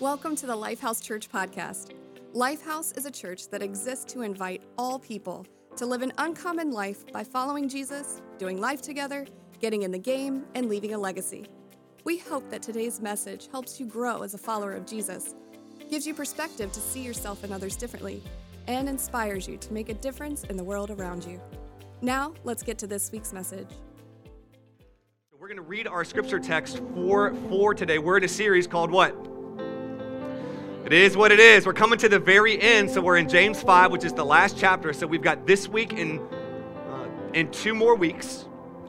Welcome to the Lifehouse Church podcast. Lifehouse is a church that exists to invite all people to live an uncommon life by following Jesus, doing life together, getting in the game, and leaving a legacy. We hope that today's message helps you grow as a follower of Jesus, gives you perspective to see yourself and others differently, and inspires you to make a difference in the world around you. Now, let's get to this week's message. Going to read our scripture text for, for today. We're in a series called what? It is what it is. We're coming to the very end, so we're in James 5, which is the last chapter. So we've got this week and uh, in two more weeks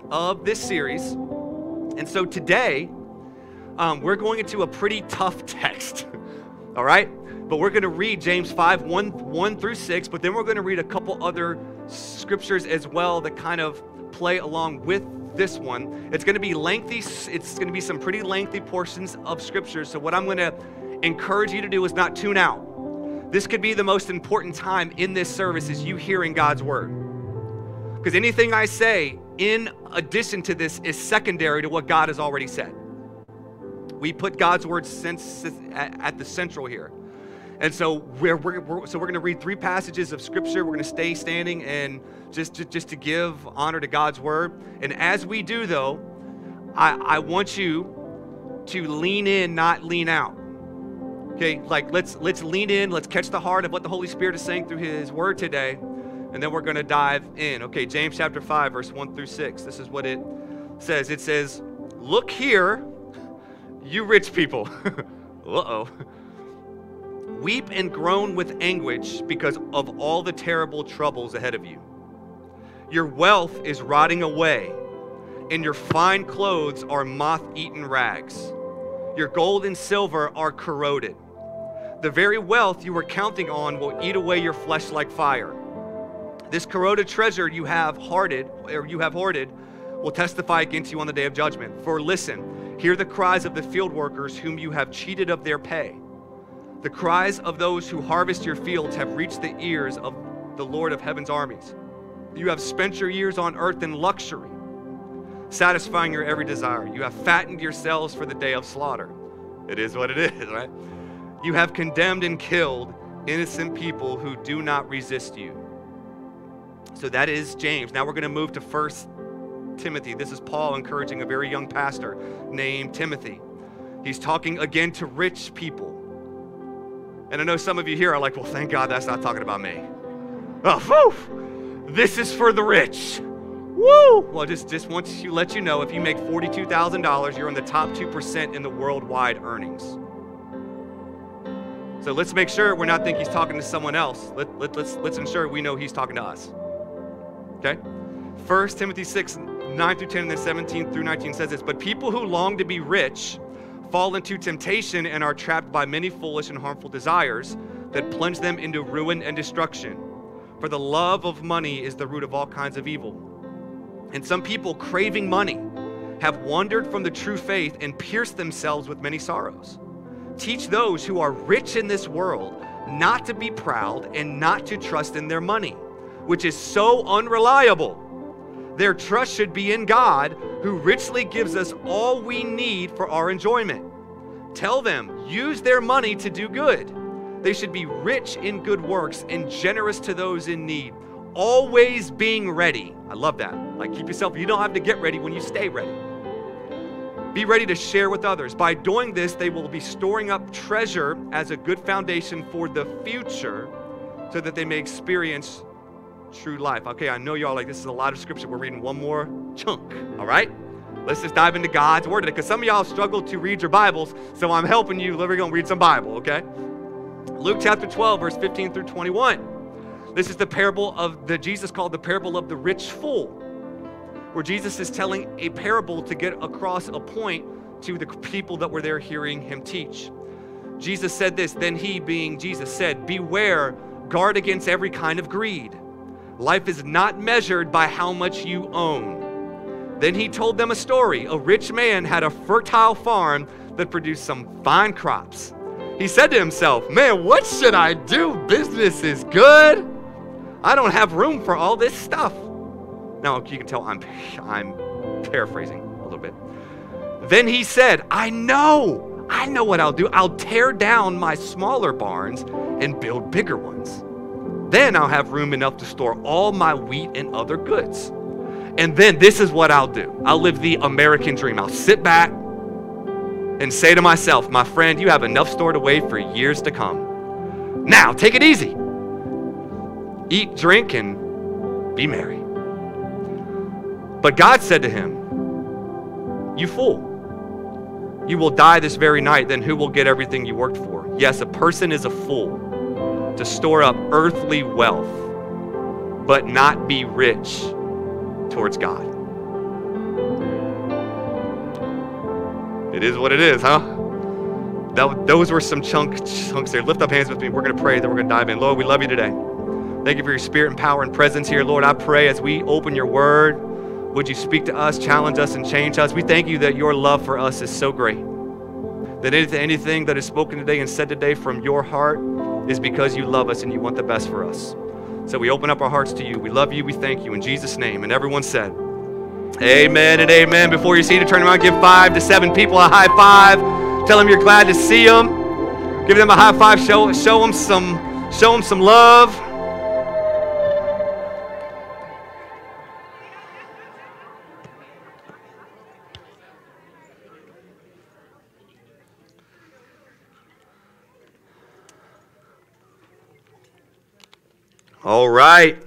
of this series. And so today, um, we're going into a pretty tough text. All right? But we're going to read James 5, 1, 1 through 6, but then we're going to read a couple other scriptures as well that kind of play along with this one. It's going to be lengthy, it's going to be some pretty lengthy portions of scripture. So, what I'm going to encourage you to do is not tune out. This could be the most important time in this service is you hearing God's word. Because anything I say in addition to this is secondary to what God has already said. We put God's word at the central here. And so we're, we're, we're so we're going to read three passages of scripture. We're going to stay standing and just to, just to give honor to God's word. And as we do, though, I, I want you to lean in, not lean out. Okay, like let's let's lean in, let's catch the heart of what the Holy Spirit is saying through his word today, and then we're going to dive in. Okay, James chapter 5 verse 1 through 6. This is what it says. It says, "Look here, you rich people." Uh-oh. Weep and groan with anguish because of all the terrible troubles ahead of you. Your wealth is rotting away, and your fine clothes are moth eaten rags. Your gold and silver are corroded. The very wealth you were counting on will eat away your flesh like fire. This corroded treasure you have hoarded, or you have hoarded, will testify against you on the day of judgment. For listen, hear the cries of the field workers whom you have cheated of their pay. The cries of those who harvest your fields have reached the ears of the Lord of heaven's armies. You have spent your years on earth in luxury, satisfying your every desire. You have fattened yourselves for the day of slaughter. It is what it is, right? You have condemned and killed innocent people who do not resist you. So that is James. Now we're going to move to First Timothy. This is Paul encouraging a very young pastor named Timothy. He's talking again to rich people. And I know some of you here are like, well, thank God that's not talking about me. Oh, whew, this is for the rich. Woo! Well, just, just want to let you know if you make $42,000, you're in the top 2% in the worldwide earnings. So let's make sure we're not thinking he's talking to someone else. Let, let, let's, let's ensure we know he's talking to us. Okay? 1 Timothy 6, 9 through 10, and then 17 through 19 says this But people who long to be rich fall into temptation and are trapped by many foolish and harmful desires that plunge them into ruin and destruction. For the love of money is the root of all kinds of evil. And some people, craving money, have wandered from the true faith and pierced themselves with many sorrows. Teach those who are rich in this world not to be proud and not to trust in their money, which is so unreliable. Their trust should be in God, who richly gives us all we need for our enjoyment. Tell them, use their money to do good. They should be rich in good works and generous to those in need, always being ready. I love that. Like, keep yourself, you don't have to get ready when you stay ready. Be ready to share with others. By doing this, they will be storing up treasure as a good foundation for the future so that they may experience true life. Okay, I know y'all like this is a lot of scripture. We're reading one more chunk, all right? Let's just dive into God's word today because some of y'all struggle to read your Bibles, so I'm helping you. We're going to read some Bible, okay? Luke chapter 12, verse 15 through 21. This is the parable of the Jesus called the parable of the rich fool where Jesus is telling a parable to get across a point to the people that were there hearing him teach. Jesus said this, then he, being Jesus, said, Beware, guard against every kind of greed. Life is not measured by how much you own. Then he told them a story. A rich man had a fertile farm that produced some fine crops. He said to himself, Man, what should I do? Business is good. I don't have room for all this stuff. Now you can tell I'm, I'm paraphrasing a little bit. Then he said, I know, I know what I'll do. I'll tear down my smaller barns and build bigger ones. Then I'll have room enough to store all my wheat and other goods. And then this is what I'll do I'll live the American dream. I'll sit back and say to myself, my friend, you have enough stored away for years to come. Now, take it easy. Eat, drink, and be merry. But God said to him, You fool. You will die this very night, then who will get everything you worked for? Yes, a person is a fool to store up earthly wealth, but not be rich towards God. It is what it is, huh? That, those were some chunk, chunks there. Lift up hands with me. We're going to pray, then we're going to dive in. Lord, we love you today. Thank you for your spirit and power and presence here. Lord, I pray as we open your word, would you speak to us, challenge us, and change us? We thank you that your love for us is so great. That anything, anything that is spoken today and said today from your heart is because you love us and you want the best for us. So we open up our hearts to you. We love you. We thank you in Jesus' name. And everyone said, Amen and amen. Before you see to turn around, give five to seven people a high five. Tell them you're glad to see them. Give them a high five. Show, show them some, show them some love. All right.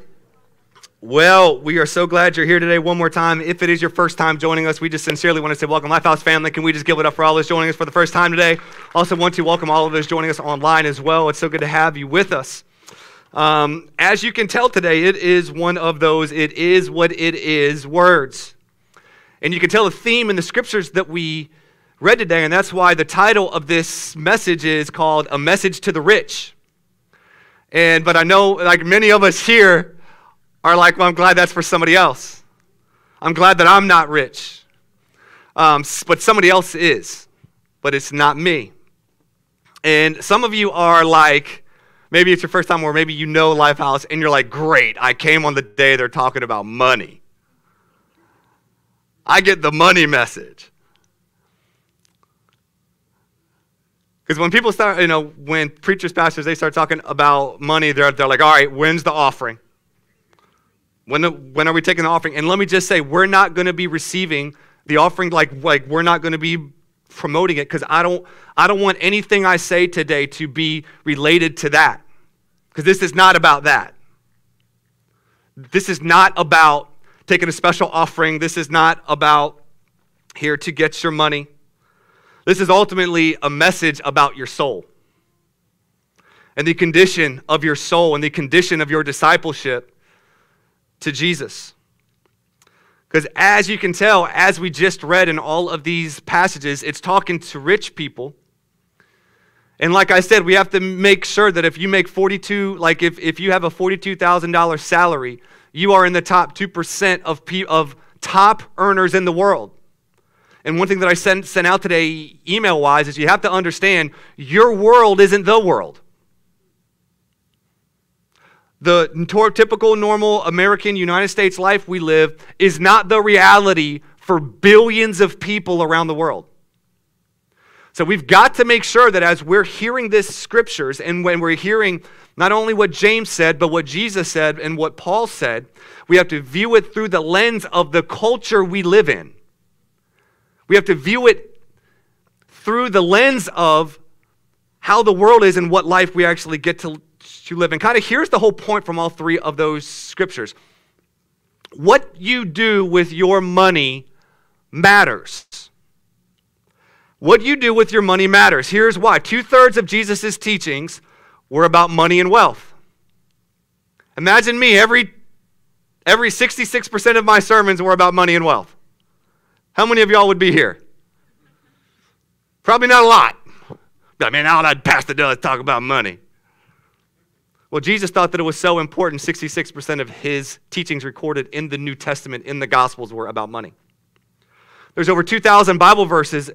Well, we are so glad you're here today one more time. If it is your first time joining us, we just sincerely want to say welcome, Lifehouse family. Can we just give it up for all those joining us for the first time today? Also, want to welcome all of those joining us online as well. It's so good to have you with us. Um, as you can tell today, it is one of those it is what it is words. And you can tell the theme in the scriptures that we read today, and that's why the title of this message is called A Message to the Rich. And but I know like many of us here are like, well, I'm glad that's for somebody else. I'm glad that I'm not rich. Um, but somebody else is, but it's not me. And some of you are like, maybe it's your first time, or maybe you know Lifehouse, and you're like, great, I came on the day they're talking about money. I get the money message. Because when people start, you know, when preachers, pastors, they start talking about money, they're, they're like, all right, when's the offering? When, the, when are we taking the offering? And let me just say, we're not going to be receiving the offering like, like we're not going to be promoting it because I don't, I don't want anything I say today to be related to that. Because this is not about that. This is not about taking a special offering. This is not about here to get your money. This is ultimately a message about your soul and the condition of your soul and the condition of your discipleship to Jesus. Because as you can tell, as we just read in all of these passages, it's talking to rich people. And like I said, we have to make sure that if you make 42, like if, if you have a $42,000 salary, you are in the top 2% of, of top earners in the world. And one thing that I sent, sent out today, email wise, is you have to understand your world isn't the world. The typical, normal American United States life we live is not the reality for billions of people around the world. So we've got to make sure that as we're hearing this scriptures and when we're hearing not only what James said, but what Jesus said and what Paul said, we have to view it through the lens of the culture we live in. We have to view it through the lens of how the world is and what life we actually get to, to live. And kind of here's the whole point from all three of those scriptures. What you do with your money matters. What you do with your money matters. Here's why two thirds of Jesus' teachings were about money and wealth. Imagine me, every, every 66% of my sermons were about money and wealth. How many of y'all would be here? Probably not a lot. I mean, all that pastor does talk about money. Well, Jesus thought that it was so important, 66% of his teachings recorded in the New Testament, in the Gospels, were about money. There's over 2,000 Bible verses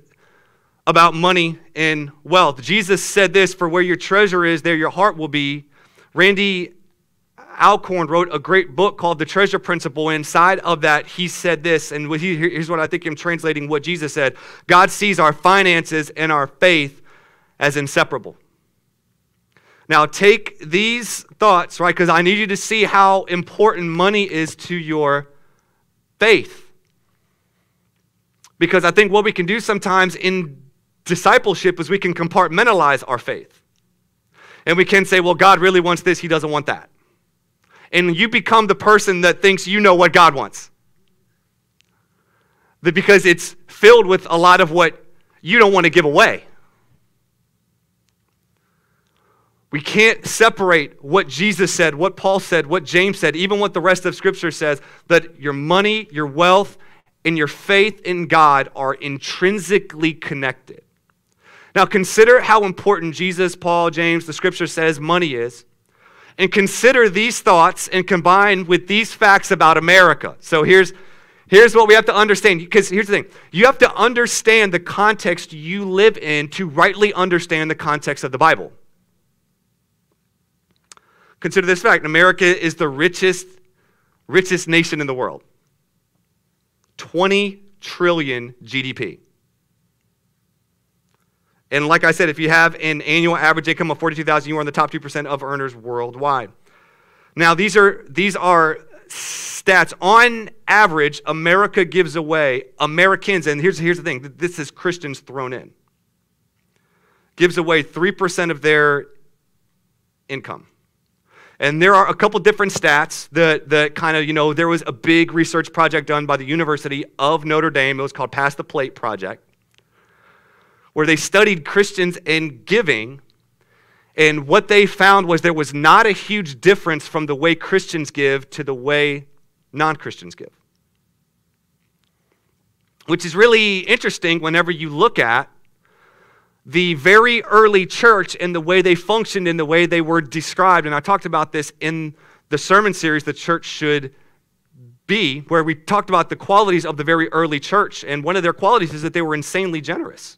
about money and wealth. Jesus said this For where your treasure is, there your heart will be. Randy Alcorn wrote a great book called The Treasure Principle. Inside of that, he said this, and here's what I think I'm translating what Jesus said God sees our finances and our faith as inseparable. Now, take these thoughts, right? Because I need you to see how important money is to your faith. Because I think what we can do sometimes in discipleship is we can compartmentalize our faith. And we can say, well, God really wants this, He doesn't want that. And you become the person that thinks you know what God wants. Because it's filled with a lot of what you don't want to give away. We can't separate what Jesus said, what Paul said, what James said, even what the rest of Scripture says, that your money, your wealth, and your faith in God are intrinsically connected. Now, consider how important Jesus, Paul, James, the Scripture says money is. And consider these thoughts and combine with these facts about America. So here's, here's what we have to understand. Because here's the thing you have to understand the context you live in to rightly understand the context of the Bible. Consider this fact America is the richest, richest nation in the world. 20 trillion GDP. And like I said, if you have an annual average income of 42,000, you are in the top 2% of earners worldwide. Now, these are these are stats. On average, America gives away Americans, and here's here's the thing. This is Christians thrown in. Gives away 3% of their income. And there are a couple different stats that, that kind of, you know, there was a big research project done by the University of Notre Dame. It was called Pass the Plate Project, where they studied Christians and giving. And what they found was there was not a huge difference from the way Christians give to the way non Christians give. Which is really interesting whenever you look at the very early church and the way they functioned and the way they were described. And I talked about this in the sermon series, The Church Should Be, where we talked about the qualities of the very early church. And one of their qualities is that they were insanely generous.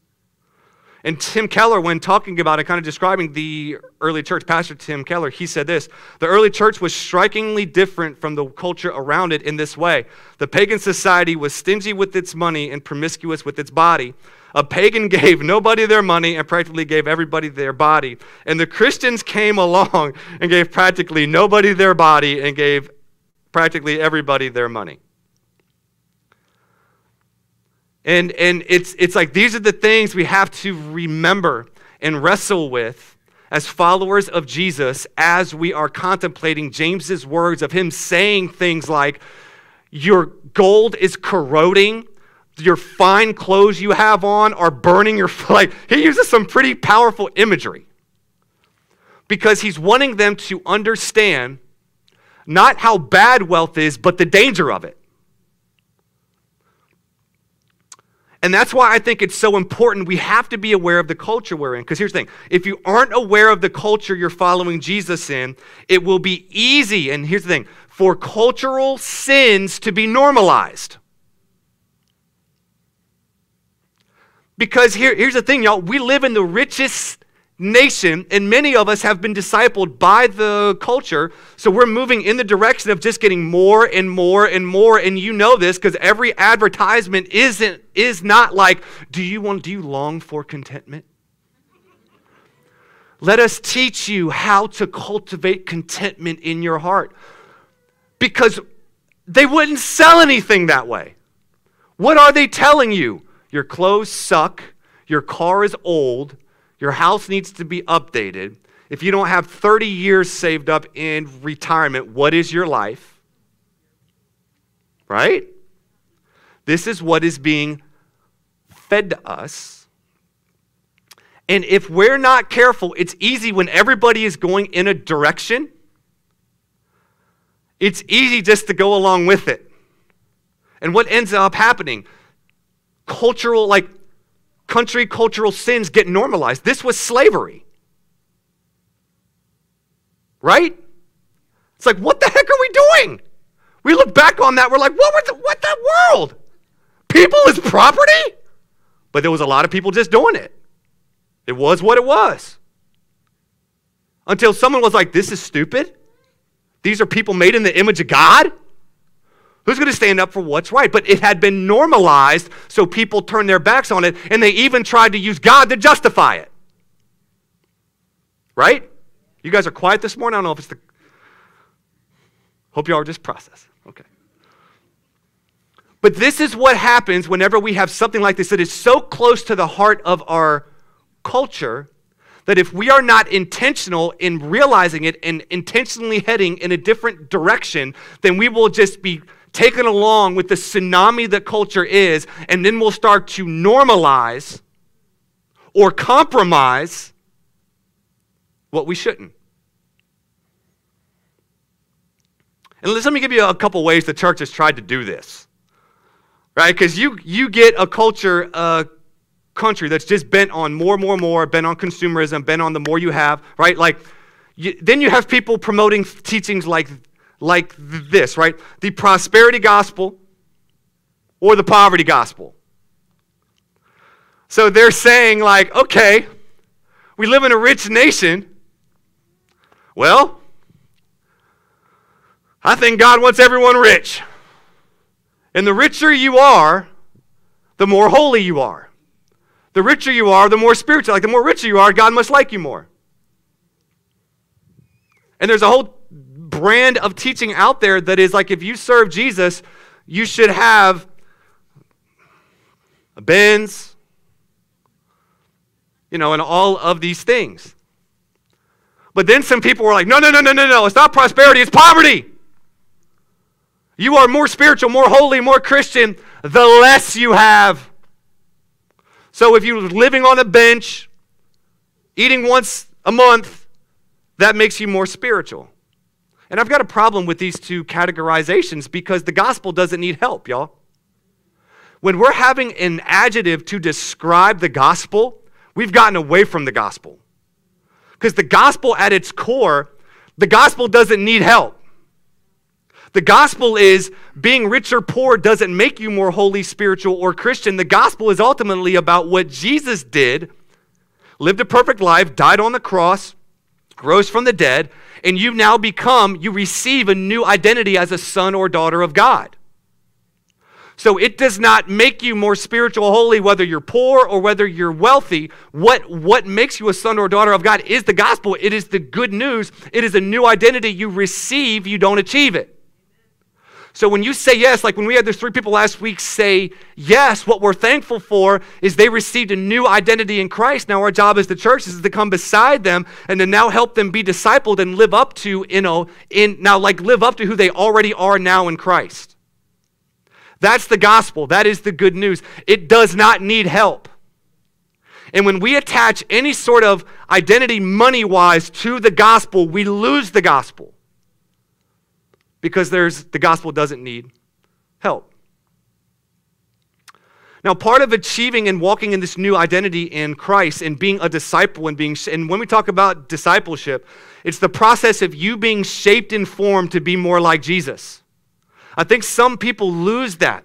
And Tim Keller, when talking about it, kind of describing the early church, Pastor Tim Keller, he said this The early church was strikingly different from the culture around it in this way. The pagan society was stingy with its money and promiscuous with its body. A pagan gave nobody their money and practically gave everybody their body. And the Christians came along and gave practically nobody their body and gave practically everybody their money. And, and it's, it's like these are the things we have to remember and wrestle with as followers of Jesus as we are contemplating James's words of him saying things like, Your gold is corroding, your fine clothes you have on are burning your like he uses some pretty powerful imagery. Because he's wanting them to understand not how bad wealth is but the danger of it and that's why I think it's so important. We have to be aware of the culture we're in. Because here's the thing if you aren't aware of the culture you're following Jesus in, it will be easy, and here's the thing for cultural sins to be normalized. Because here, here's the thing, y'all. We live in the richest nation, and many of us have been discipled by the culture. So we're moving in the direction of just getting more and more and more. And you know this because every advertisement isn't is not like, do you want do you long for contentment? Let us teach you how to cultivate contentment in your heart. Because they wouldn't sell anything that way. What are they telling you? Your clothes suck. Your car is old. Your house needs to be updated. If you don't have 30 years saved up in retirement, what is your life? Right? This is what is being fed to us. And if we're not careful, it's easy when everybody is going in a direction, it's easy just to go along with it. And what ends up happening? cultural, like country cultural sins get normalized. This was slavery. Right? It's like, what the heck are we doing? We look back on that, we're like, what was the, what that world? People is property? But there was a lot of people just doing it. It was what it was. Until someone was like, this is stupid. these are people made in the image of God? Who's going to stand up for what's right? But it had been normalized, so people turned their backs on it, and they even tried to use God to justify it. Right? You guys are quiet this morning. I don't know if it's the. Hope you all are just process. Okay. But this is what happens whenever we have something like this that is so close to the heart of our culture that if we are not intentional in realizing it and intentionally heading in a different direction, then we will just be taken along with the tsunami that culture is, and then we'll start to normalize or compromise what we shouldn't. And let me give you a couple ways the church has tried to do this. Right? Because you, you get a culture, uh, country that's just bent on more, more, more, bent on consumerism, bent on the more you have, right? Like, you, then you have people promoting teachings like, like this, right? The prosperity gospel or the poverty gospel. So they're saying, like, okay, we live in a rich nation. Well, I think God wants everyone rich. And the richer you are, the more holy you are. The richer you are, the more spiritual. Like the more richer you are, God must like you more. And there's a whole brand of teaching out there that is like if you serve Jesus, you should have a Benz, you know, and all of these things. But then some people were like, no, no, no, no, no, no, it's not prosperity, it's poverty. You are more spiritual, more holy, more Christian, the less you have. So if you're living on a bench, eating once a month, that makes you more spiritual. And I've got a problem with these two categorizations because the gospel doesn't need help, y'all. When we're having an adjective to describe the gospel, we've gotten away from the gospel. Because the gospel at its core, the gospel doesn't need help. The gospel is being rich or poor doesn't make you more holy, spiritual, or Christian. The gospel is ultimately about what Jesus did, lived a perfect life, died on the cross, rose from the dead, and you now become, you receive a new identity as a son or daughter of God. So it does not make you more spiritual holy whether you're poor or whether you're wealthy. What, what makes you a son or daughter of God is the gospel. It is the good news. It is a new identity you receive, you don't achieve it. So when you say yes, like when we had those three people last week say yes, what we're thankful for is they received a new identity in Christ. Now our job as the church is to come beside them and to now help them be discipled and live up to, you know, in now like live up to who they already are now in Christ. That's the gospel. That is the good news. It does not need help. And when we attach any sort of identity money wise to the gospel, we lose the gospel because there's, the gospel doesn't need help. Now, part of achieving and walking in this new identity in Christ and being a disciple and being, and when we talk about discipleship, it's the process of you being shaped and formed to be more like Jesus. I think some people lose that.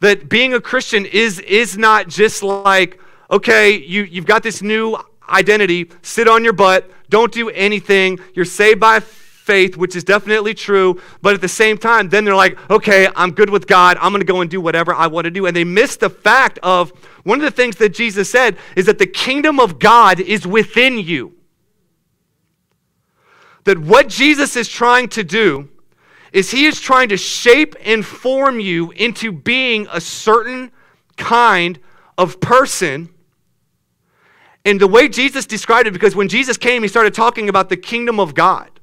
That being a Christian is, is not just like, okay, you, you've got this new identity, sit on your butt, don't do anything, you're saved by faith, which is definitely true, but at the same time, then they're like, okay, I'm good with God. I'm going to go and do whatever I want to do. And they miss the fact of one of the things that Jesus said is that the kingdom of God is within you. That what Jesus is trying to do is he is trying to shape and form you into being a certain kind of person. And the way Jesus described it, because when Jesus came, he started talking about the kingdom of God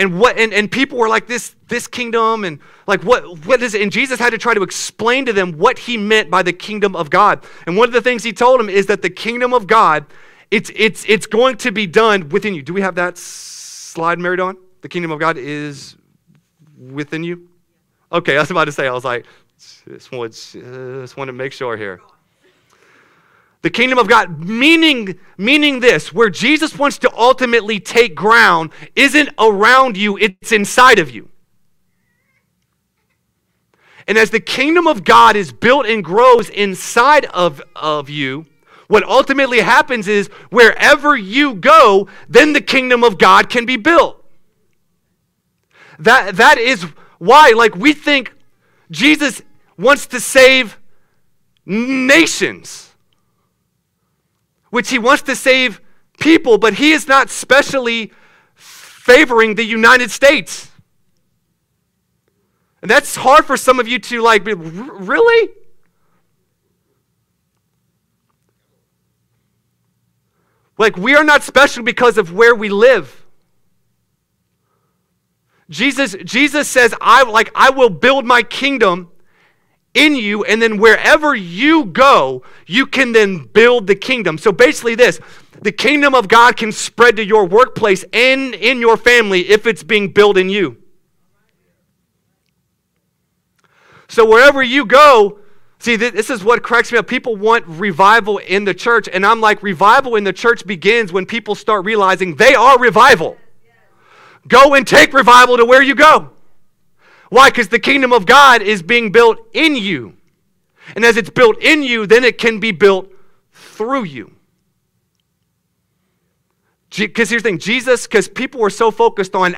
and what and, and people were like this this kingdom and like what what is it and jesus had to try to explain to them what he meant by the kingdom of god. And one of the things he told them is that the kingdom of god it's it's it's going to be done within you. Do we have that slide mary dawn the kingdom of god is within you? Okay i was about to say i was like just wanted, just wanted to make sure here the kingdom of God, meaning, meaning this, where Jesus wants to ultimately take ground, isn't around you, it's inside of you. And as the kingdom of God is built and grows inside of, of you, what ultimately happens is wherever you go, then the kingdom of God can be built. That, that is why, like, we think Jesus wants to save nations, which he wants to save people, but he is not specially favoring the United States. And that's hard for some of you to like, really? Like, we are not special because of where we live. Jesus, Jesus says, I like I will build my kingdom in you, and then wherever you go, you can then build the kingdom. So basically, this the kingdom of God can spread to your workplace and in your family if it's being built in you. So wherever you go, see, this is what cracks me up. People want revival in the church, and I'm like, revival in the church begins when people start realizing they are revival. Go and take revival to where you go. Why? Because the kingdom of God is being built in you. And as it's built in you, then it can be built through you. Because here's the thing Jesus, because people were so focused on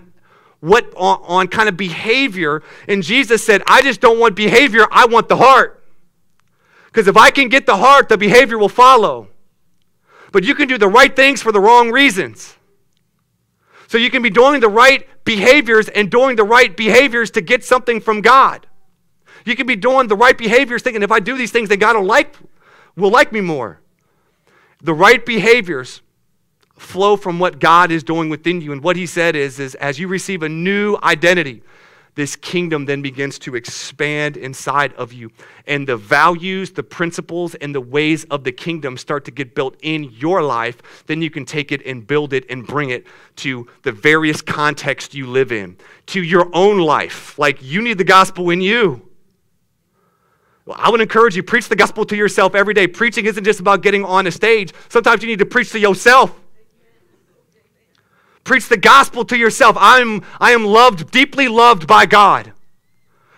what on, on, kind of behavior, and Jesus said, I just don't want behavior, I want the heart. Because if I can get the heart, the behavior will follow. But you can do the right things for the wrong reasons. So you can be doing the right behaviors and doing the right behaviors to get something from God. You can be doing the right behaviors thinking if I do these things, then God will like, will like me more. The right behaviors flow from what God is doing within you. And what he said is, is as you receive a new identity, this kingdom then begins to expand inside of you. And the values, the principles, and the ways of the kingdom start to get built in your life. Then you can take it and build it and bring it to the various contexts you live in, to your own life. Like you need the gospel in you. Well, I would encourage you, preach the gospel to yourself every day. Preaching isn't just about getting on a stage. Sometimes you need to preach to yourself. Preach the gospel to yourself. I'm, I am loved, deeply loved by God.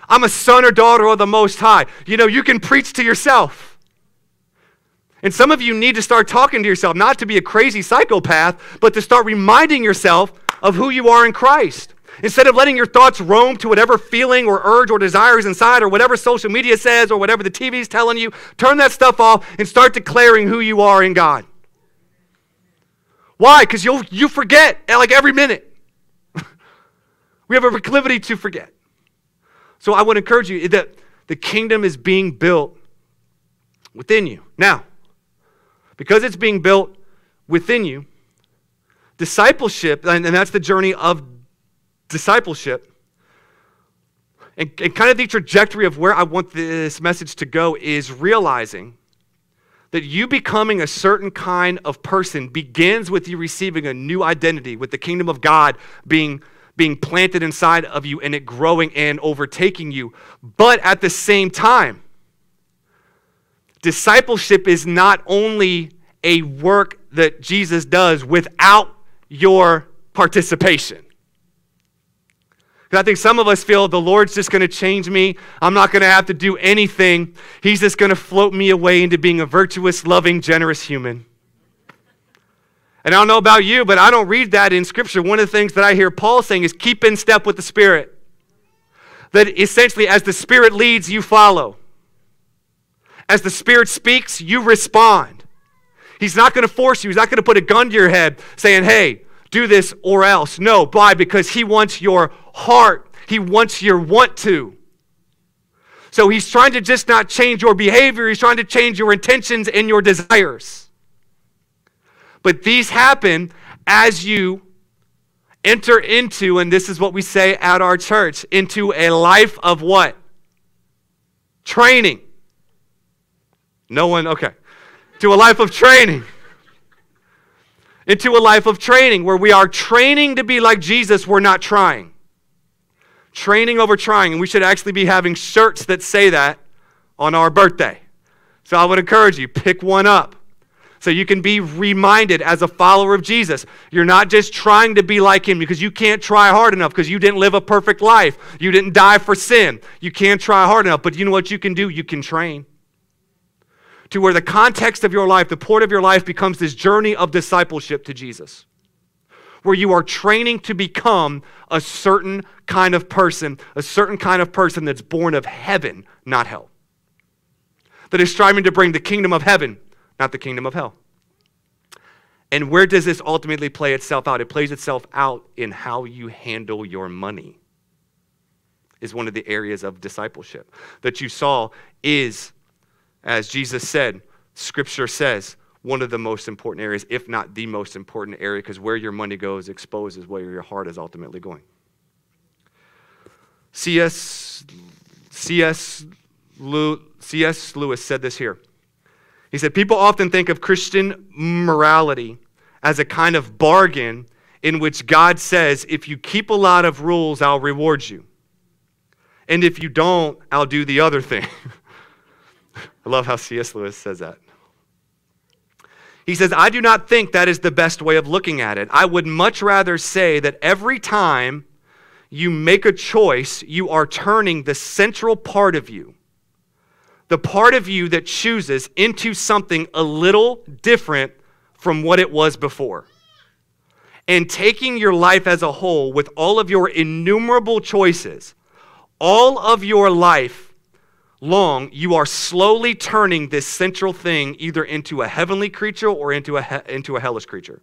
I'm a son or daughter of the Most High. You know, you can preach to yourself. And some of you need to start talking to yourself, not to be a crazy psychopath, but to start reminding yourself of who you are in Christ. Instead of letting your thoughts roam to whatever feeling or urge or desire is inside or whatever social media says or whatever the TV is telling you, turn that stuff off and start declaring who you are in God. Why? Because you'll you forget eh, like every minute. we have a proclivity to forget. So I would encourage you that the kingdom is being built within you. Now, because it's being built within you, discipleship, and, and that's the journey of discipleship, and, and kind of the trajectory of where I want this message to go is realizing that you becoming a certain kind of person begins with you receiving a new identity, with the kingdom of God being, being planted inside of you and it growing and overtaking you. But at the same time, discipleship is not only a work that Jesus does without your participation. I think some of us feel the Lord's just going to change me. I'm not going to have to do anything. He's just going to float me away into being a virtuous, loving, generous human. And I don't know about you, but I don't read that in Scripture. One of the things that I hear Paul saying is keep in step with the Spirit. That essentially, as the Spirit leads, you follow. As the Spirit speaks, you respond. He's not going to force you, He's not going to put a gun to your head saying, hey, do this or else. No, why? Because He wants your heart. He wants your want to. So he's trying to just not change your behavior, he's trying to change your intentions and your desires. But these happen as you enter into, and this is what we say at our church, into a life of what? Training. No one, okay. To a life of training. Into a life of training where we are training to be like Jesus, we're not trying training over trying. And we should actually be having shirts that say that on our birthday. So I would encourage you, pick one up. So you can be reminded as a follower of Jesus. You're not just trying to be like him because you can't try hard enough because you didn't live a perfect life. You didn't die for sin. You can't try hard enough. But you know what you can do? You can train to where the context of your life, the port of your life, becomes this journey of discipleship to Jesus, where you are training to become a certain kind of person, a certain kind of person that's born of heaven, not hell, that is striving to bring the kingdom of heaven, not the kingdom of hell. And where does this ultimately play itself out? It plays itself out in how you handle your money. Is one of the areas of discipleship that you saw is as Jesus said, scripture says, one of the most important areas, if not the most important area, because where your money goes exposes where your heart is ultimately going. C.S. C.S. C.S. Lewis said this here. He said, People often think of Christian morality as a kind of bargain in which God says, If you keep a lot of rules, I'll reward you. And if you don't, I'll do the other thing. I love how C.S. Lewis says that. He says, I do not think that is the best way of looking at it. I would much rather say that every time you make a choice, you are turning the central part of you, the part of you that chooses, into something a little different from what it was before. And taking your life as a whole with all of your innumerable choices, all of your life long, you are slowly turning this central thing either into a heavenly creature or into a, he- into a hellish creature.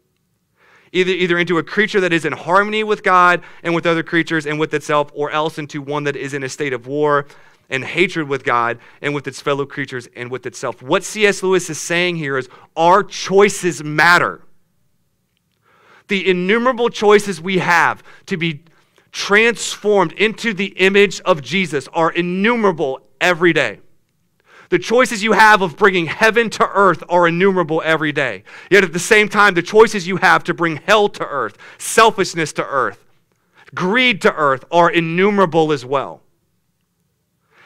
Either, either into a creature that is in harmony with God and with other creatures and with itself, or else into one that is in a state of war and hatred with God and with its fellow creatures and with itself. What C.S. Lewis is saying here is our choices matter. The innumerable choices we have to be transformed into the image of Jesus are innumerable every day. The choices you have of bringing heaven to earth are innumerable every day. Yet at the same time, the choices you have to bring hell to earth, selfishness to earth, greed to earth are innumerable as well.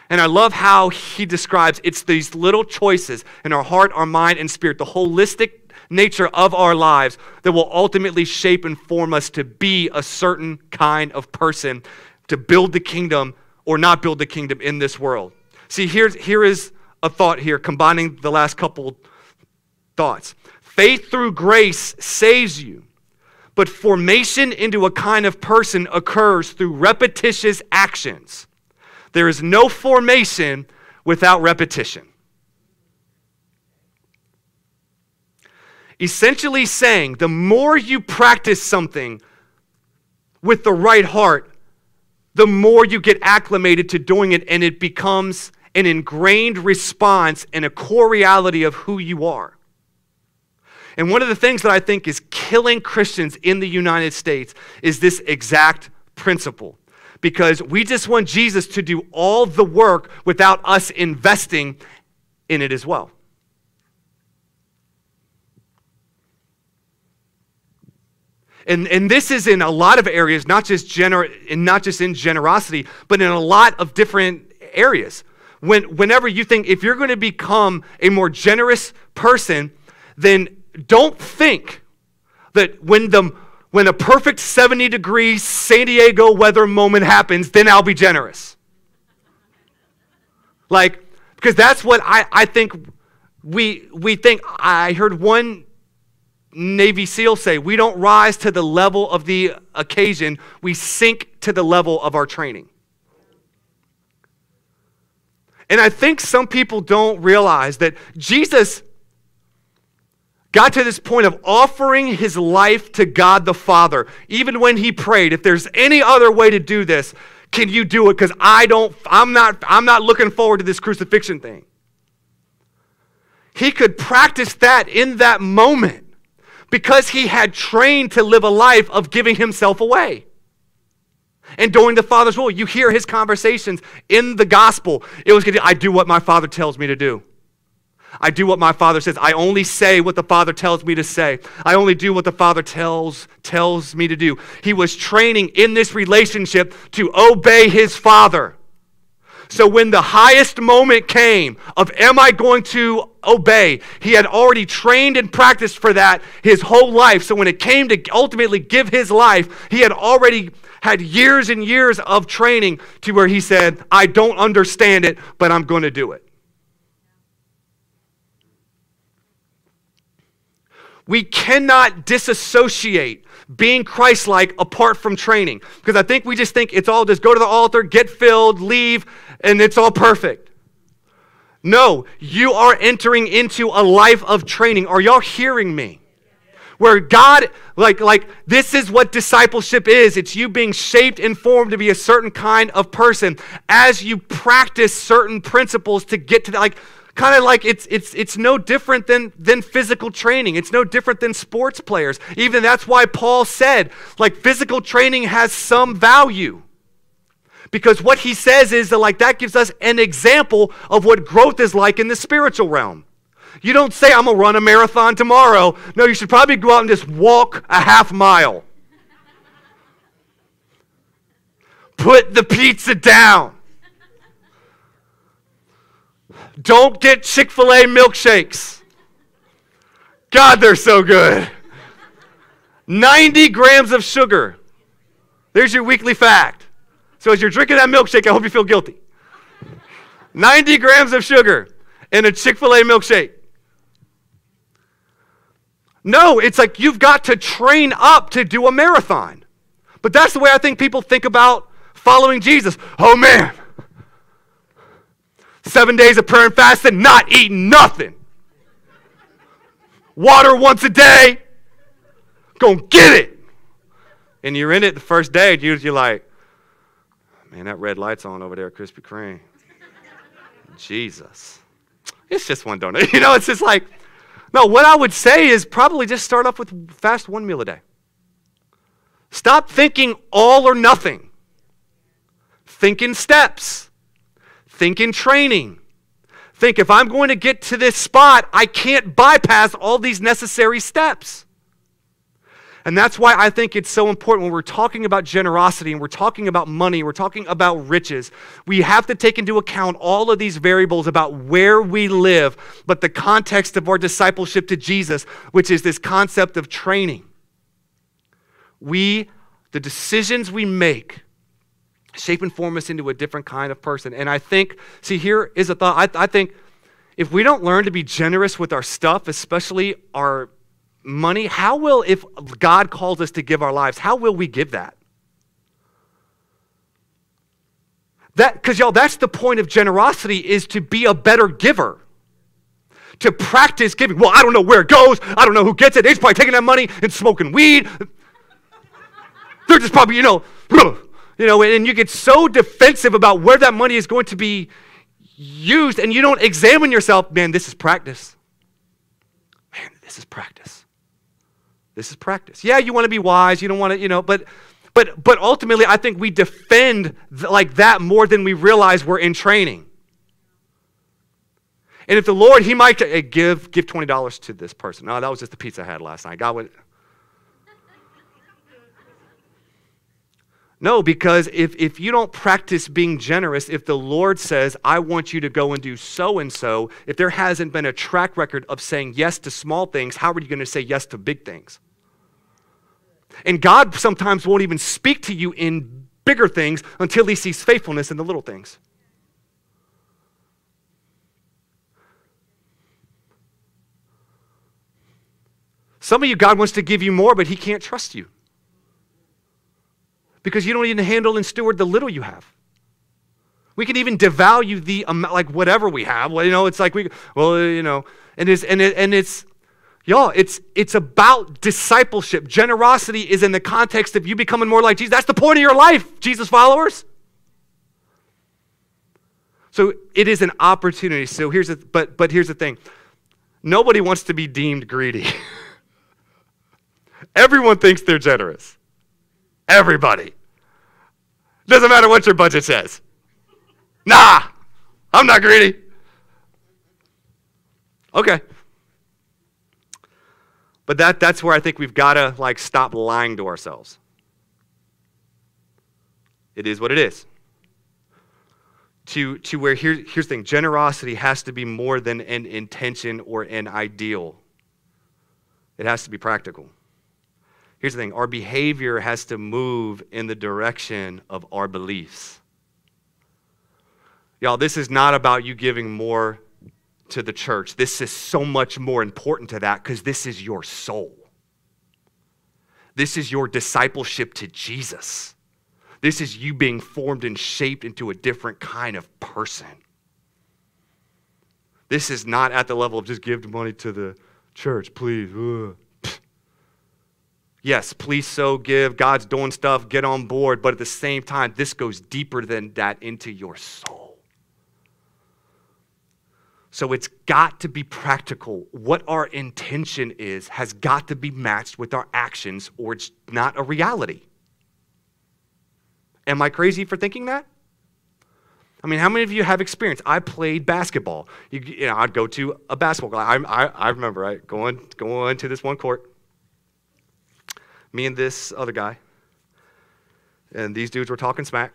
And I love how he describes it's these little choices in our heart, our mind, and spirit, the holistic nature of our lives that will ultimately shape and form us to be a certain kind of person, to build the kingdom or not build the kingdom in this world. See, here's, here is a thought here, combining the last couple thoughts. Faith through grace saves you, but formation into a kind of person occurs through repetitious actions. There is no formation without repetition. Essentially, saying the more you practice something with the right heart, the more you get acclimated to doing it, and it becomes an ingrained response and a core reality of who you are. And one of the things that I think is killing Christians in the United States is this exact principle. Because we just want Jesus to do all the work without us investing in it as well. And, and this is in a lot of areas, not just, gener- not just in generosity, but in a lot of different areas. When, whenever you think, if you're going to become a more generous person, then don't think that when the when a perfect 70 degree San Diego weather moment happens, then I'll be generous. Like, because that's what I, I think we, we think. I heard one Navy SEAL say, we don't rise to the level of the occasion, we sink to the level of our training. And I think some people don't realize that Jesus got to this point of offering his life to God the Father, even when he prayed, if there's any other way to do this, can you do it? Because I don't, I'm not, I'm not looking forward to this crucifixion thing. He could practice that in that moment because he had trained to live a life of giving himself away and doing the Father's will. You hear his conversations in the gospel. It was, I do what my Father tells me to do. I do what my Father says. I only say what the Father tells me to say. I only do what the Father tells, tells me to do. He was training in this relationship to obey his Father. So when the highest moment came of, am I going to obey? He had already trained and practiced for that his whole life. So when it came to ultimately give his life, he had already had years and years of training to where he said, I don't understand it, but I'm going to do it. We cannot disassociate being Christ like apart from training. Because I think we just think it's all just go to the altar, get filled, leave, and it's all perfect. No, you are entering into a life of training. Are y'all hearing me? Where God, like, like this is what discipleship is. It's you being shaped and formed to be a certain kind of person as you practice certain principles to get to that. Like, kind of like it's it's it's no different than than physical training it's no different than sports players even that's why paul said like physical training has some value because what he says is that like that gives us an example of what growth is like in the spiritual realm you don't say i'm gonna run a marathon tomorrow no you should probably go out and just walk a half mile put the pizza down don't get Chick fil A milkshakes. God, they're so good. 90 grams of sugar. There's your weekly fact. So as you're drinking that milkshake, I hope you feel guilty. 90 grams of sugar in a Chick fil A milkshake. No, it's like you've got to train up to do a marathon. But that's the way I think people think about following Jesus. Oh man, Seven days of prayer and fasting, not eating nothing. Water once a day. gonna get it. And you're in it the first day, you're like, man, that red light's on over there at Krispy Kreme. Jesus. It's just one donut. You know, it's just like, no, what I would say is probably just start off with fast one meal a day. Stop thinking all or nothing. Think in steps. Think in training. Think if I'm going to get to this spot, I can't bypass all these necessary steps. And that's why I think it's so important when we're talking about generosity and we're talking about money, we're talking about riches. We have to take into account all of these variables about where we live, but the context of our discipleship to Jesus, which is this concept of training. We, the decisions we make, shape and form us into a different kind of person. And I think, see, here is a thought. I, I think if we don't learn to be generous with our stuff, especially our money, how will, if God calls us to give our lives, how will we give that? That, because y'all, that's the point of generosity is to be a better giver. To practice giving. Well, I don't know where it goes. I don't know who gets it. They're probably taking that money and smoking weed. They're just probably, you know, you know, and you get so defensive about where that money is going to be used, and you don't examine yourself. Man, this is practice. Man, this is practice. This is practice. Yeah, you want to be wise. You don't want to, you know, but but but ultimately, I think we defend th- like that more than we realize we're in training. And if the Lord, He might hey, give give twenty dollars to this person. No, that was just the pizza I had last night. God would No, because if, if you don't practice being generous, if the Lord says, I want you to go and do so and so, if there hasn't been a track record of saying yes to small things, how are you going to say yes to big things? And God sometimes won't even speak to you in bigger things until he sees faithfulness in the little things. Some of you, God wants to give you more, but he can't trust you because you don't even handle and steward the little you have. We can even devalue the amount, like whatever we have. Well, you know, it's like we, well, you know, and it's and it, and it's, y'all, it's it's about discipleship. Generosity is in the context of you becoming more like Jesus. That's the point of your life, Jesus followers. So it is an opportunity. So here's the, but but here's the thing. Nobody wants to be deemed greedy. Everyone thinks they're generous. Everybody. Doesn't matter what your budget says. Nah, I'm not greedy. Okay. But that, that's where I think we've got to like stop lying to ourselves. It is what it is. To, to where here, here's the thing generosity has to be more than an intention or an ideal, it has to be practical. Here's the thing our behavior has to move in the direction of our beliefs. Y'all, this is not about you giving more to the church, this is so much more important to that because this is your soul. This is your discipleship to Jesus. This is you being formed and shaped into a different kind of person. This is not at the level of just give money to the church, please. Ugh. Yes, please so give. God's doing stuff, get on board. But at the same time, this goes deeper than that into your soul. So it's got to be practical. What our intention is has got to be matched with our actions, or it's not a reality. Am I crazy for thinking that? I mean, how many of you have experience? I played basketball. You, you know, I'd go to a basketball. I, I, I remember right going going to this one court. Me and this other guy, and these dudes were talking smack.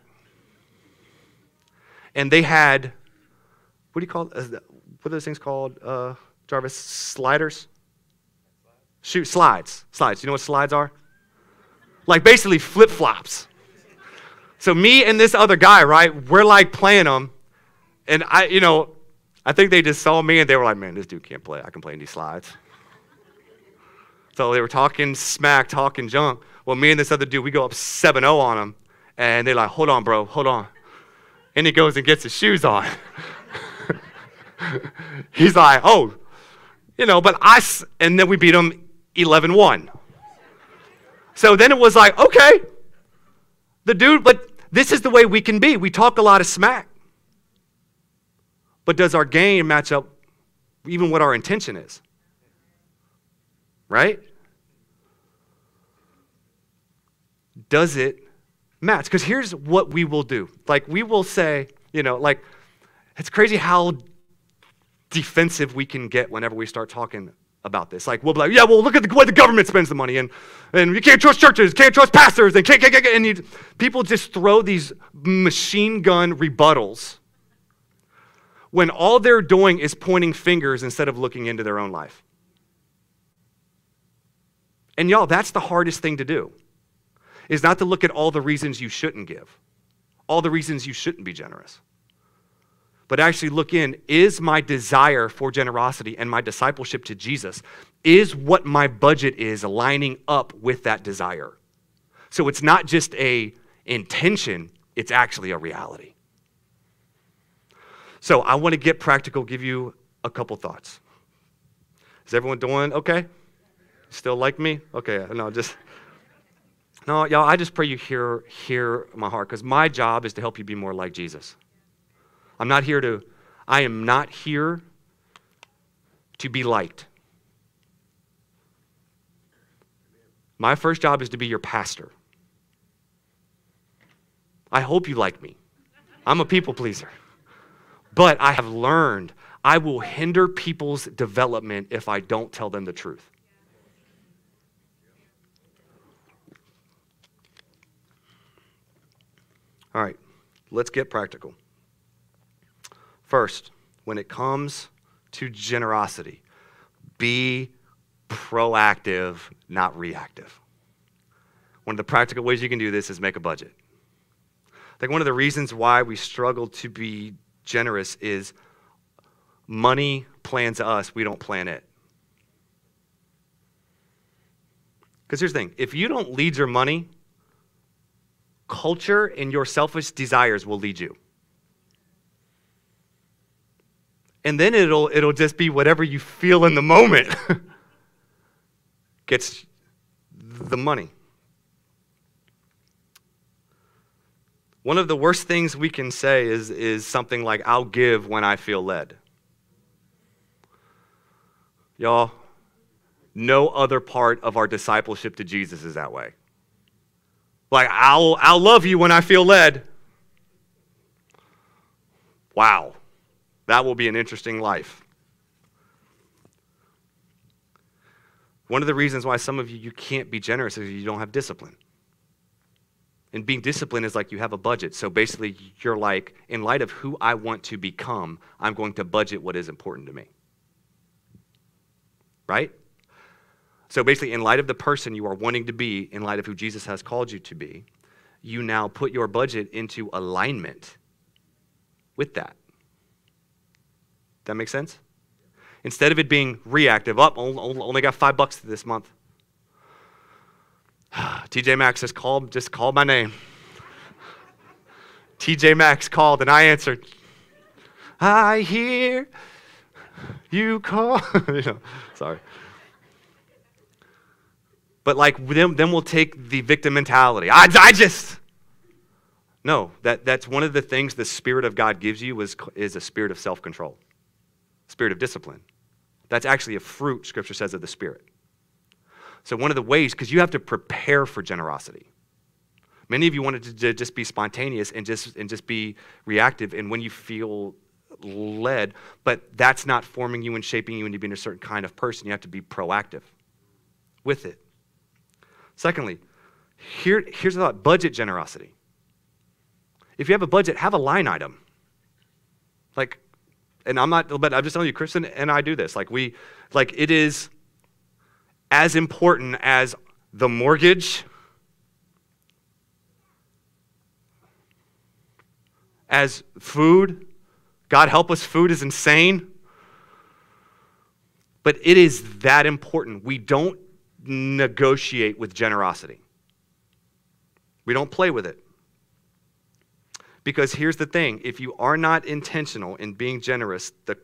And they had, what do you call? Uh, what are those things called, uh, Jarvis? Sliders? Shoot, slides. Slides. You know what slides are? Like basically flip flops. So me and this other guy, right? We're like playing them, and I, you know, I think they just saw me and they were like, "Man, this dude can't play. I can play these slides." So they were talking smack, talking junk. Well, me and this other dude, we go up 7-0 on him, and they're like, "Hold on, bro, hold on." And he goes and gets his shoes on. He's like, "Oh, you know," but I, and then we beat him 11-1. So then it was like, okay, the dude, but this is the way we can be. We talk a lot of smack. But does our game match up even what our intention is? Right? Does it match? Because here's what we will do. Like, we will say, you know, like, it's crazy how defensive we can get whenever we start talking about this. Like, we'll be like, yeah, well, look at the way the government spends the money, and, and you can't trust churches, can't trust pastors, and can't, can't, can't, and you, people just throw these machine gun rebuttals when all they're doing is pointing fingers instead of looking into their own life. And y'all, that's the hardest thing to do, is not to look at all the reasons you shouldn't give, all the reasons you shouldn't be generous but actually look in is my desire for generosity and my discipleship to Jesus, is what my budget is lining up with that desire? So it's not just a intention, it's actually a reality. So I want to get practical, give you a couple thoughts. Is everyone doing okay? Still like me? Okay, no, just no, y'all, I just pray you hear hear my heart because my job is to help you be more like Jesus. I'm not here to, I am not here to be liked. My first job is to be your pastor. I hope you like me. I'm a people pleaser. But I have learned I will hinder people's development if I don't tell them the truth. All right, let's get practical. First, when it comes to generosity, be proactive, not reactive. One of the practical ways you can do this is make a budget. I think one of the reasons why we struggle to be generous is money plans us, we don't plan it. Because here's the thing if you don't lead your money, culture and your selfish desires will lead you. And then it'll it'll just be whatever you feel in the moment gets the money. One of the worst things we can say is is something like i'll give when i feel led. Y'all no other part of our discipleship to jesus is that way. Like i'll i'll love you when i feel led. Wow that will be an interesting life. One of the reasons why some of you you can't be generous is you don't have discipline. And being disciplined is like you have a budget. So basically, you're like, in light of who I want to become, I'm going to budget what is important to me. Right? So basically, in light of the person you are wanting to be, in light of who Jesus has called you to be, you now put your budget into alignment with that. That make sense? instead of it being reactive, up, oh, only got five bucks this month. TJ Maxx just called, just called my name. TJ Maxx called and I answered. I hear you call. you know, sorry. But like then, then we'll take the victim mentality. I, I just no. That that's one of the things the Spirit of God gives you is is a spirit of self control, spirit of discipline. That's actually a fruit. Scripture says of the Spirit. So one of the ways, because you have to prepare for generosity. Many of you wanted to just be spontaneous and just and just be reactive, and when you feel led, but that's not forming you and shaping you into being a certain kind of person. You have to be proactive with it. Secondly, here, here's a thought budget generosity. If you have a budget, have a line item. Like, and I'm not, but I'm just telling you, Kristen and I do this. Like, we, like, it is as important as the mortgage, as food. God help us, food is insane. But it is that important. We don't negotiate with generosity, we don't play with it. Because here's the thing if you are not intentional in being generous, the,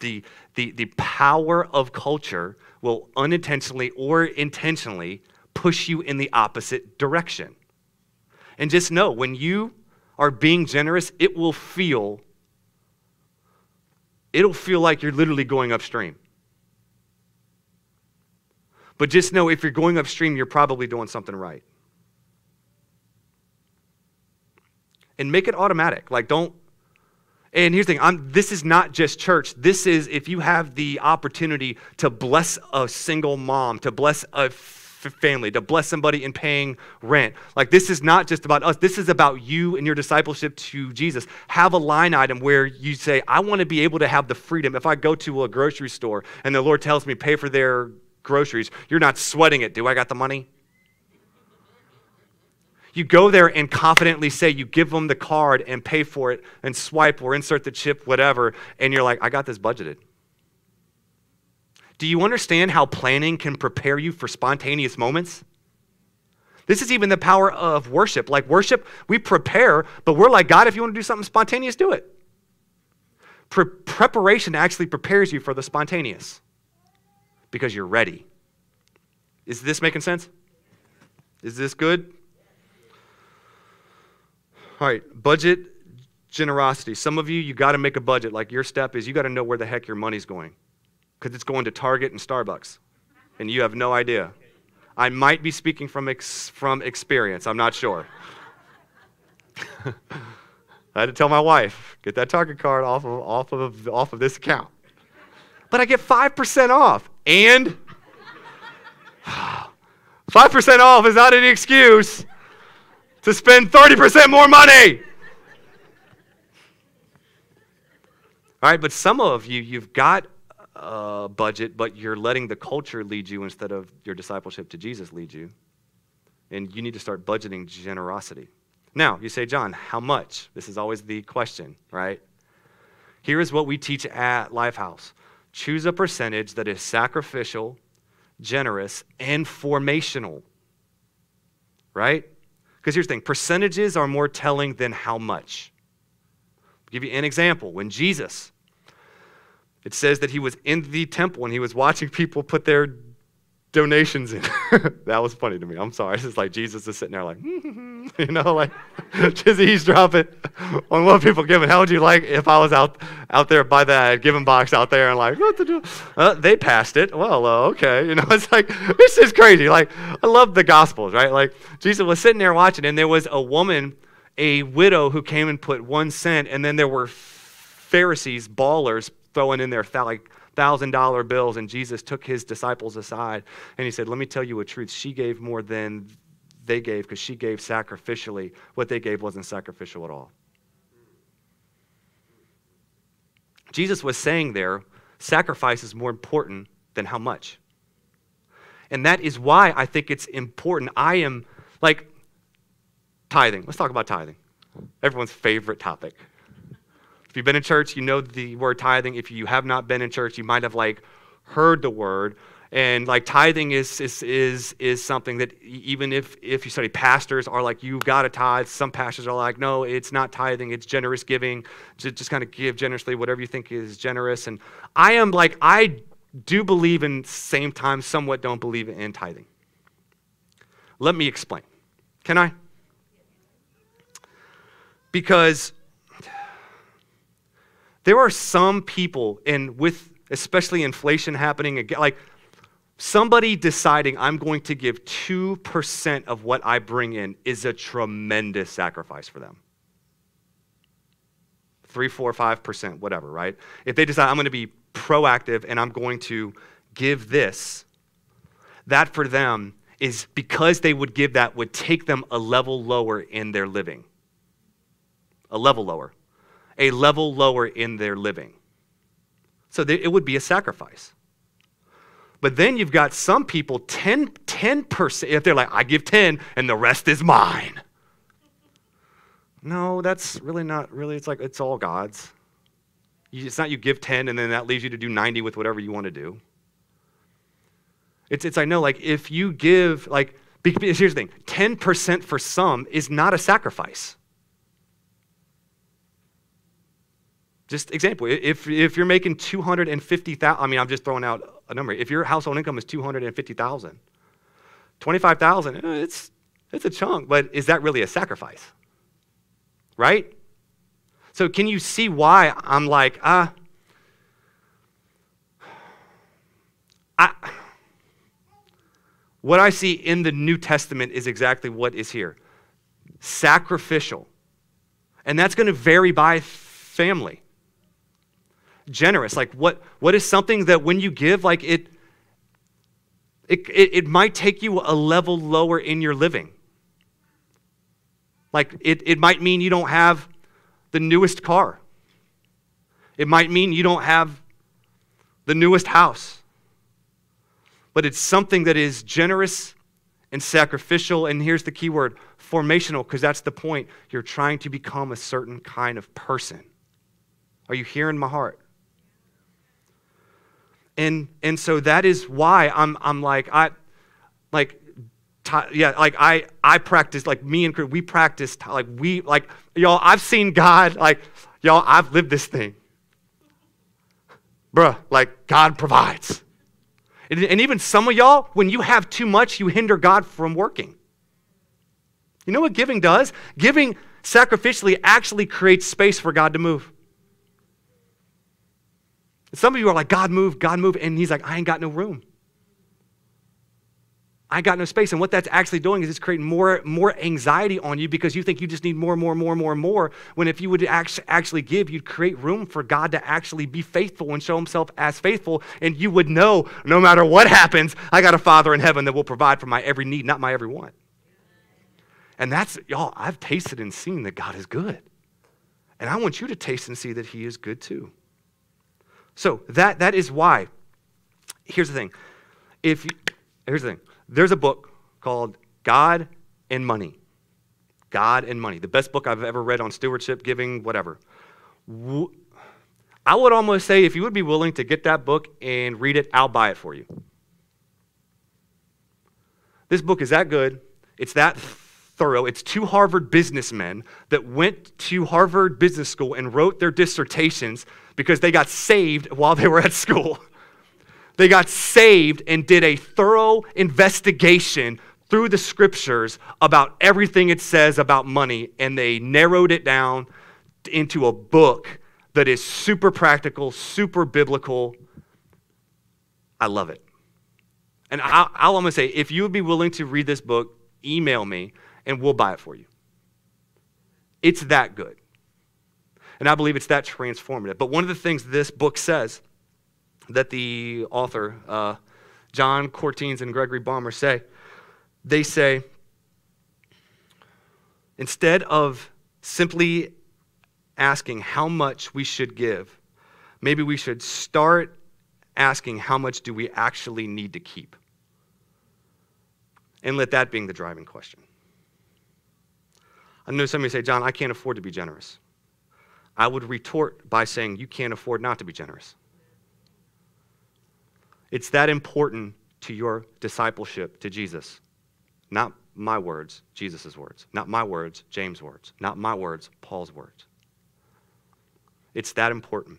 the, the, the power of culture will unintentionally or intentionally push you in the opposite direction. And just know when you are being generous, it will feel it'll feel like you're literally going upstream. But just know if you're going upstream, you're probably doing something right. And make it automatic. Like don't and here's the thing I'm, this is not just church. This is if you have the opportunity to bless a single mom, to bless a family, to bless somebody in paying rent. Like, this is not just about us. This is about you and your discipleship to Jesus. Have a line item where you say, I want to be able to have the freedom. If I go to a grocery store and the Lord tells me pay for their groceries, you're not sweating it. Do I got the money? You go there and confidently say, you give them the card and pay for it and swipe or insert the chip, whatever, and you're like, I got this budgeted. Do you understand how planning can prepare you for spontaneous moments? This is even the power of worship. Like worship, we prepare, but we're like, God, if you want to do something spontaneous, do it. Pre- preparation actually prepares you for the spontaneous because you're ready. Is this making sense? Is this good? All right, budget generosity. Some of you, you got to make a budget. Like your step is you got to know where the heck your money's going because it's going to Target and Starbucks, and you have no idea. I might be speaking from, ex- from experience, I'm not sure. I had to tell my wife, get that Target card off of, off of, off of this account. But I get 5% off, and 5% off is not an excuse to spend 30% more money. All right, but some of you, you've got a budget, but you're letting the culture lead you instead of your discipleship to Jesus lead you. And you need to start budgeting generosity. Now, you say, John, how much? This is always the question, right? Here is what we teach at Lifehouse choose a percentage that is sacrificial, generous, and formational, right? Because here's the thing percentages are more telling than how much. I'll give you an example. When Jesus it says that he was in the temple and he was watching people put their donations in. that was funny to me. I'm sorry. It's like Jesus is sitting there like, you know, like just eavesdropping on what people giving. How would you like if I was out out there by that giving box out there and like, what to do? Uh, they passed it. Well, uh, okay. You know, it's like, this is crazy. Like, I love the Gospels, right? Like, Jesus was sitting there watching and there was a woman, a widow who came and put one cent and then there were Pharisees, ballers, throwing in their like thousand dollar bills, and Jesus took his disciples aside and he said, Let me tell you a truth. She gave more than they gave because she gave sacrificially. What they gave wasn't sacrificial at all. Jesus was saying there, sacrifice is more important than how much. And that is why I think it's important. I am like tithing. Let's talk about tithing. Everyone's favorite topic. If you've been in church, you know the word tithing. If you have not been in church, you might have like heard the word. And like tithing is is is is something that even if if you study pastors are like you've got to tithe. Some pastors are like no, it's not tithing. It's generous giving. Just, just kind of give generously whatever you think is generous. And I am like I do believe in same time somewhat don't believe in tithing. Let me explain. Can I? Because there are some people, and with especially inflation happening, again, like somebody deciding I'm going to give 2% of what I bring in is a tremendous sacrifice for them. Three, four, five percent, whatever, right? If they decide I'm going to be proactive and I'm going to give this, that for them is because they would give that would take them a level lower in their living. A level lower a level lower in their living. So it would be a sacrifice. But then you've got some people, 10, 10%, if they're like, I give 10 and the rest is mine. No, that's really not really, it's like, it's all God's. It's not you give 10 and then that leaves you to do 90 with whatever you want to do. It's, it's I know, like, if you give, like, here's the thing 10% for some is not a sacrifice. Just example, if, if you're making 250,000, I mean, I'm just throwing out a number. If your household income is 250,000, 25,000, eh, it's, it's a chunk, but is that really a sacrifice? Right? So can you see why I'm like, ah, uh, I, what I see in the New Testament is exactly what is here sacrificial. And that's going to vary by family generous? Like what, what is something that when you give, like it, it, it, it might take you a level lower in your living. Like it, it might mean you don't have the newest car. It might mean you don't have the newest house. But it's something that is generous and sacrificial. And here's the key word formational, because that's the point. You're trying to become a certain kind of person. Are you hearing my heart? And and so that is why I'm I'm like I like yeah like I I practice like me and Chris, we practice like we like y'all I've seen God like y'all I've lived this thing. Bruh like God provides. And, and even some of y'all when you have too much you hinder God from working. You know what giving does? Giving sacrificially actually creates space for God to move some of you are like, God move, God move. And he's like, I ain't got no room. I got no space. And what that's actually doing is it's creating more, more anxiety on you because you think you just need more, more, more, more, more. When if you would actually give, you'd create room for God to actually be faithful and show himself as faithful. And you would know no matter what happens, I got a Father in heaven that will provide for my every need, not my every want. And that's, y'all, I've tasted and seen that God is good. And I want you to taste and see that he is good too. So that, that is why. Here's the thing. If you, here's the thing. There's a book called God and Money. God and Money. The best book I've ever read on stewardship, giving, whatever. I would almost say if you would be willing to get that book and read it, I'll buy it for you. This book is that good. It's that thorough. It's two Harvard businessmen that went to Harvard Business School and wrote their dissertations because they got saved while they were at school. They got saved and did a thorough investigation through the scriptures about everything it says about money, and they narrowed it down into a book that is super practical, super biblical. I love it. And I'll, I'll almost say if you would be willing to read this book, email me and we'll buy it for you. It's that good. And I believe it's that transformative. But one of the things this book says that the author, uh, John Cortines and Gregory Baumer, say, they say, instead of simply asking how much we should give, maybe we should start asking how much do we actually need to keep? And let that being the driving question. I know some of you say, John, I can't afford to be generous. I would retort by saying, You can't afford not to be generous. It's that important to your discipleship to Jesus. Not my words, Jesus' words. Not my words, James' words. Not my words, Paul's words. It's that important.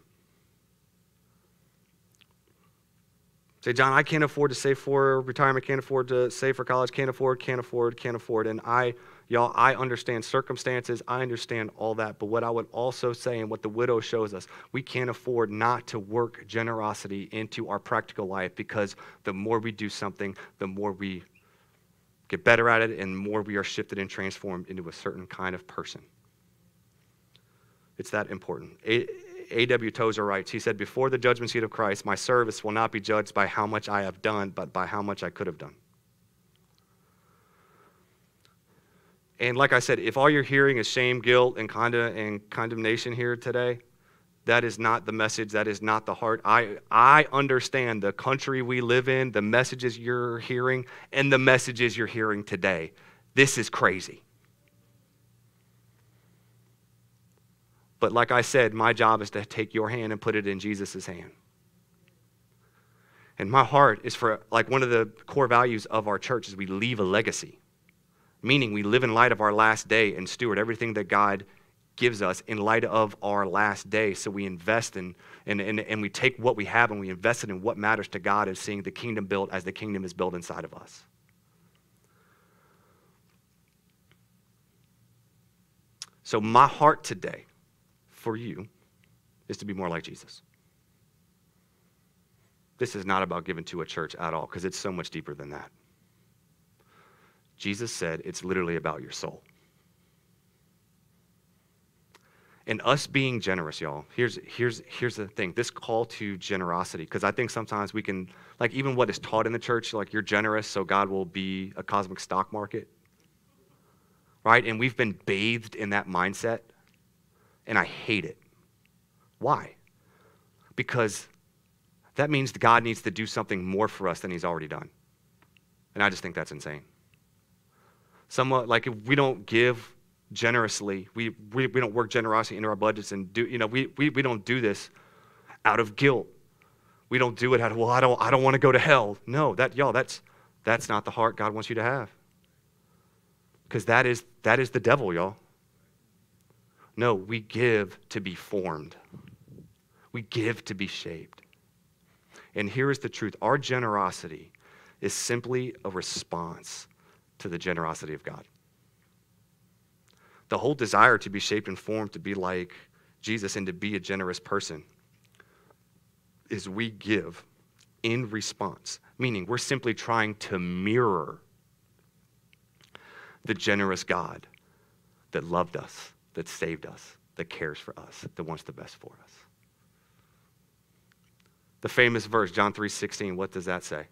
Say, John, I can't afford to save for retirement, can't afford to save for college, can't afford, can't afford, can't afford. And I, y'all, I understand circumstances, I understand all that. But what I would also say, and what the widow shows us, we can't afford not to work generosity into our practical life because the more we do something, the more we get better at it, and more we are shifted and transformed into a certain kind of person. It's that important. A.W. Tozer writes, he said, Before the judgment seat of Christ, my service will not be judged by how much I have done, but by how much I could have done. And like I said, if all you're hearing is shame, guilt, and, conda- and condemnation here today, that is not the message. That is not the heart. I, I understand the country we live in, the messages you're hearing, and the messages you're hearing today. This is crazy. But like I said, my job is to take your hand and put it in Jesus' hand. And my heart is for, like, one of the core values of our church is we leave a legacy, meaning we live in light of our last day and steward everything that God gives us in light of our last day. So we invest in, and, and, and we take what we have and we invest it in what matters to God as seeing the kingdom built as the kingdom is built inside of us. So, my heart today for you is to be more like Jesus. This is not about giving to a church at all, because it's so much deeper than that. Jesus said it's literally about your soul. And us being generous, y'all, here's, here's, here's the thing this call to generosity, because I think sometimes we can, like, even what is taught in the church, like, you're generous, so God will be a cosmic stock market, right? And we've been bathed in that mindset and I hate it. Why? Because that means God needs to do something more for us than He's already done. And I just think that's insane. Somewhat like if we don't give generously, we, we, we don't work generosity into our budgets and do, you know, we, we, we don't do this out of guilt. We don't do it out of, well, I don't, I don't want to go to hell. No, that, y'all, that's, that's not the heart God wants you to have. Because that is, that is the devil, y'all. No, we give to be formed, we give to be shaped. And here is the truth our generosity is simply a response to the generosity of God. The whole desire to be shaped and formed to be like Jesus and to be a generous person is we give in response, meaning we're simply trying to mirror the generous God that loved us that saved us, that cares for us, that wants the best for us. The famous verse, John 3:16, what does that say?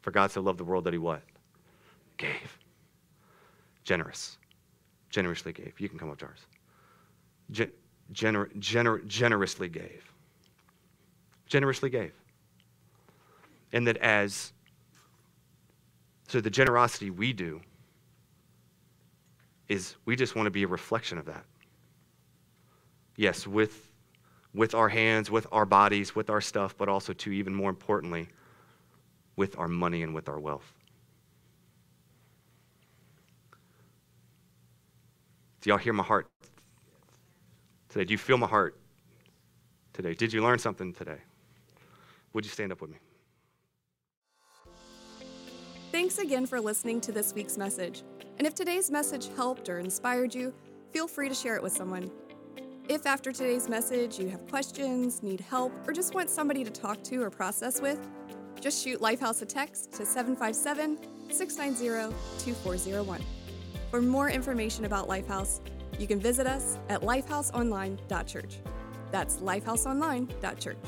For God so loved the world that he what? Gave. Generous. Generously gave. You can come up, Jars. Gen- gener- gener- generously gave. Generously gave. And that as, so the generosity we do is we just want to be a reflection of that. Yes, with, with our hands, with our bodies, with our stuff, but also, too, even more importantly, with our money and with our wealth. Do y'all hear my heart today? Do you feel my heart today? Did you learn something today? Would you stand up with me? Thanks again for listening to this week's message. And if today's message helped or inspired you, feel free to share it with someone. If after today's message you have questions, need help, or just want somebody to talk to or process with, just shoot Lifehouse a text to 757 690 2401. For more information about Lifehouse, you can visit us at lifehouseonline.church. That's lifehouseonline.church.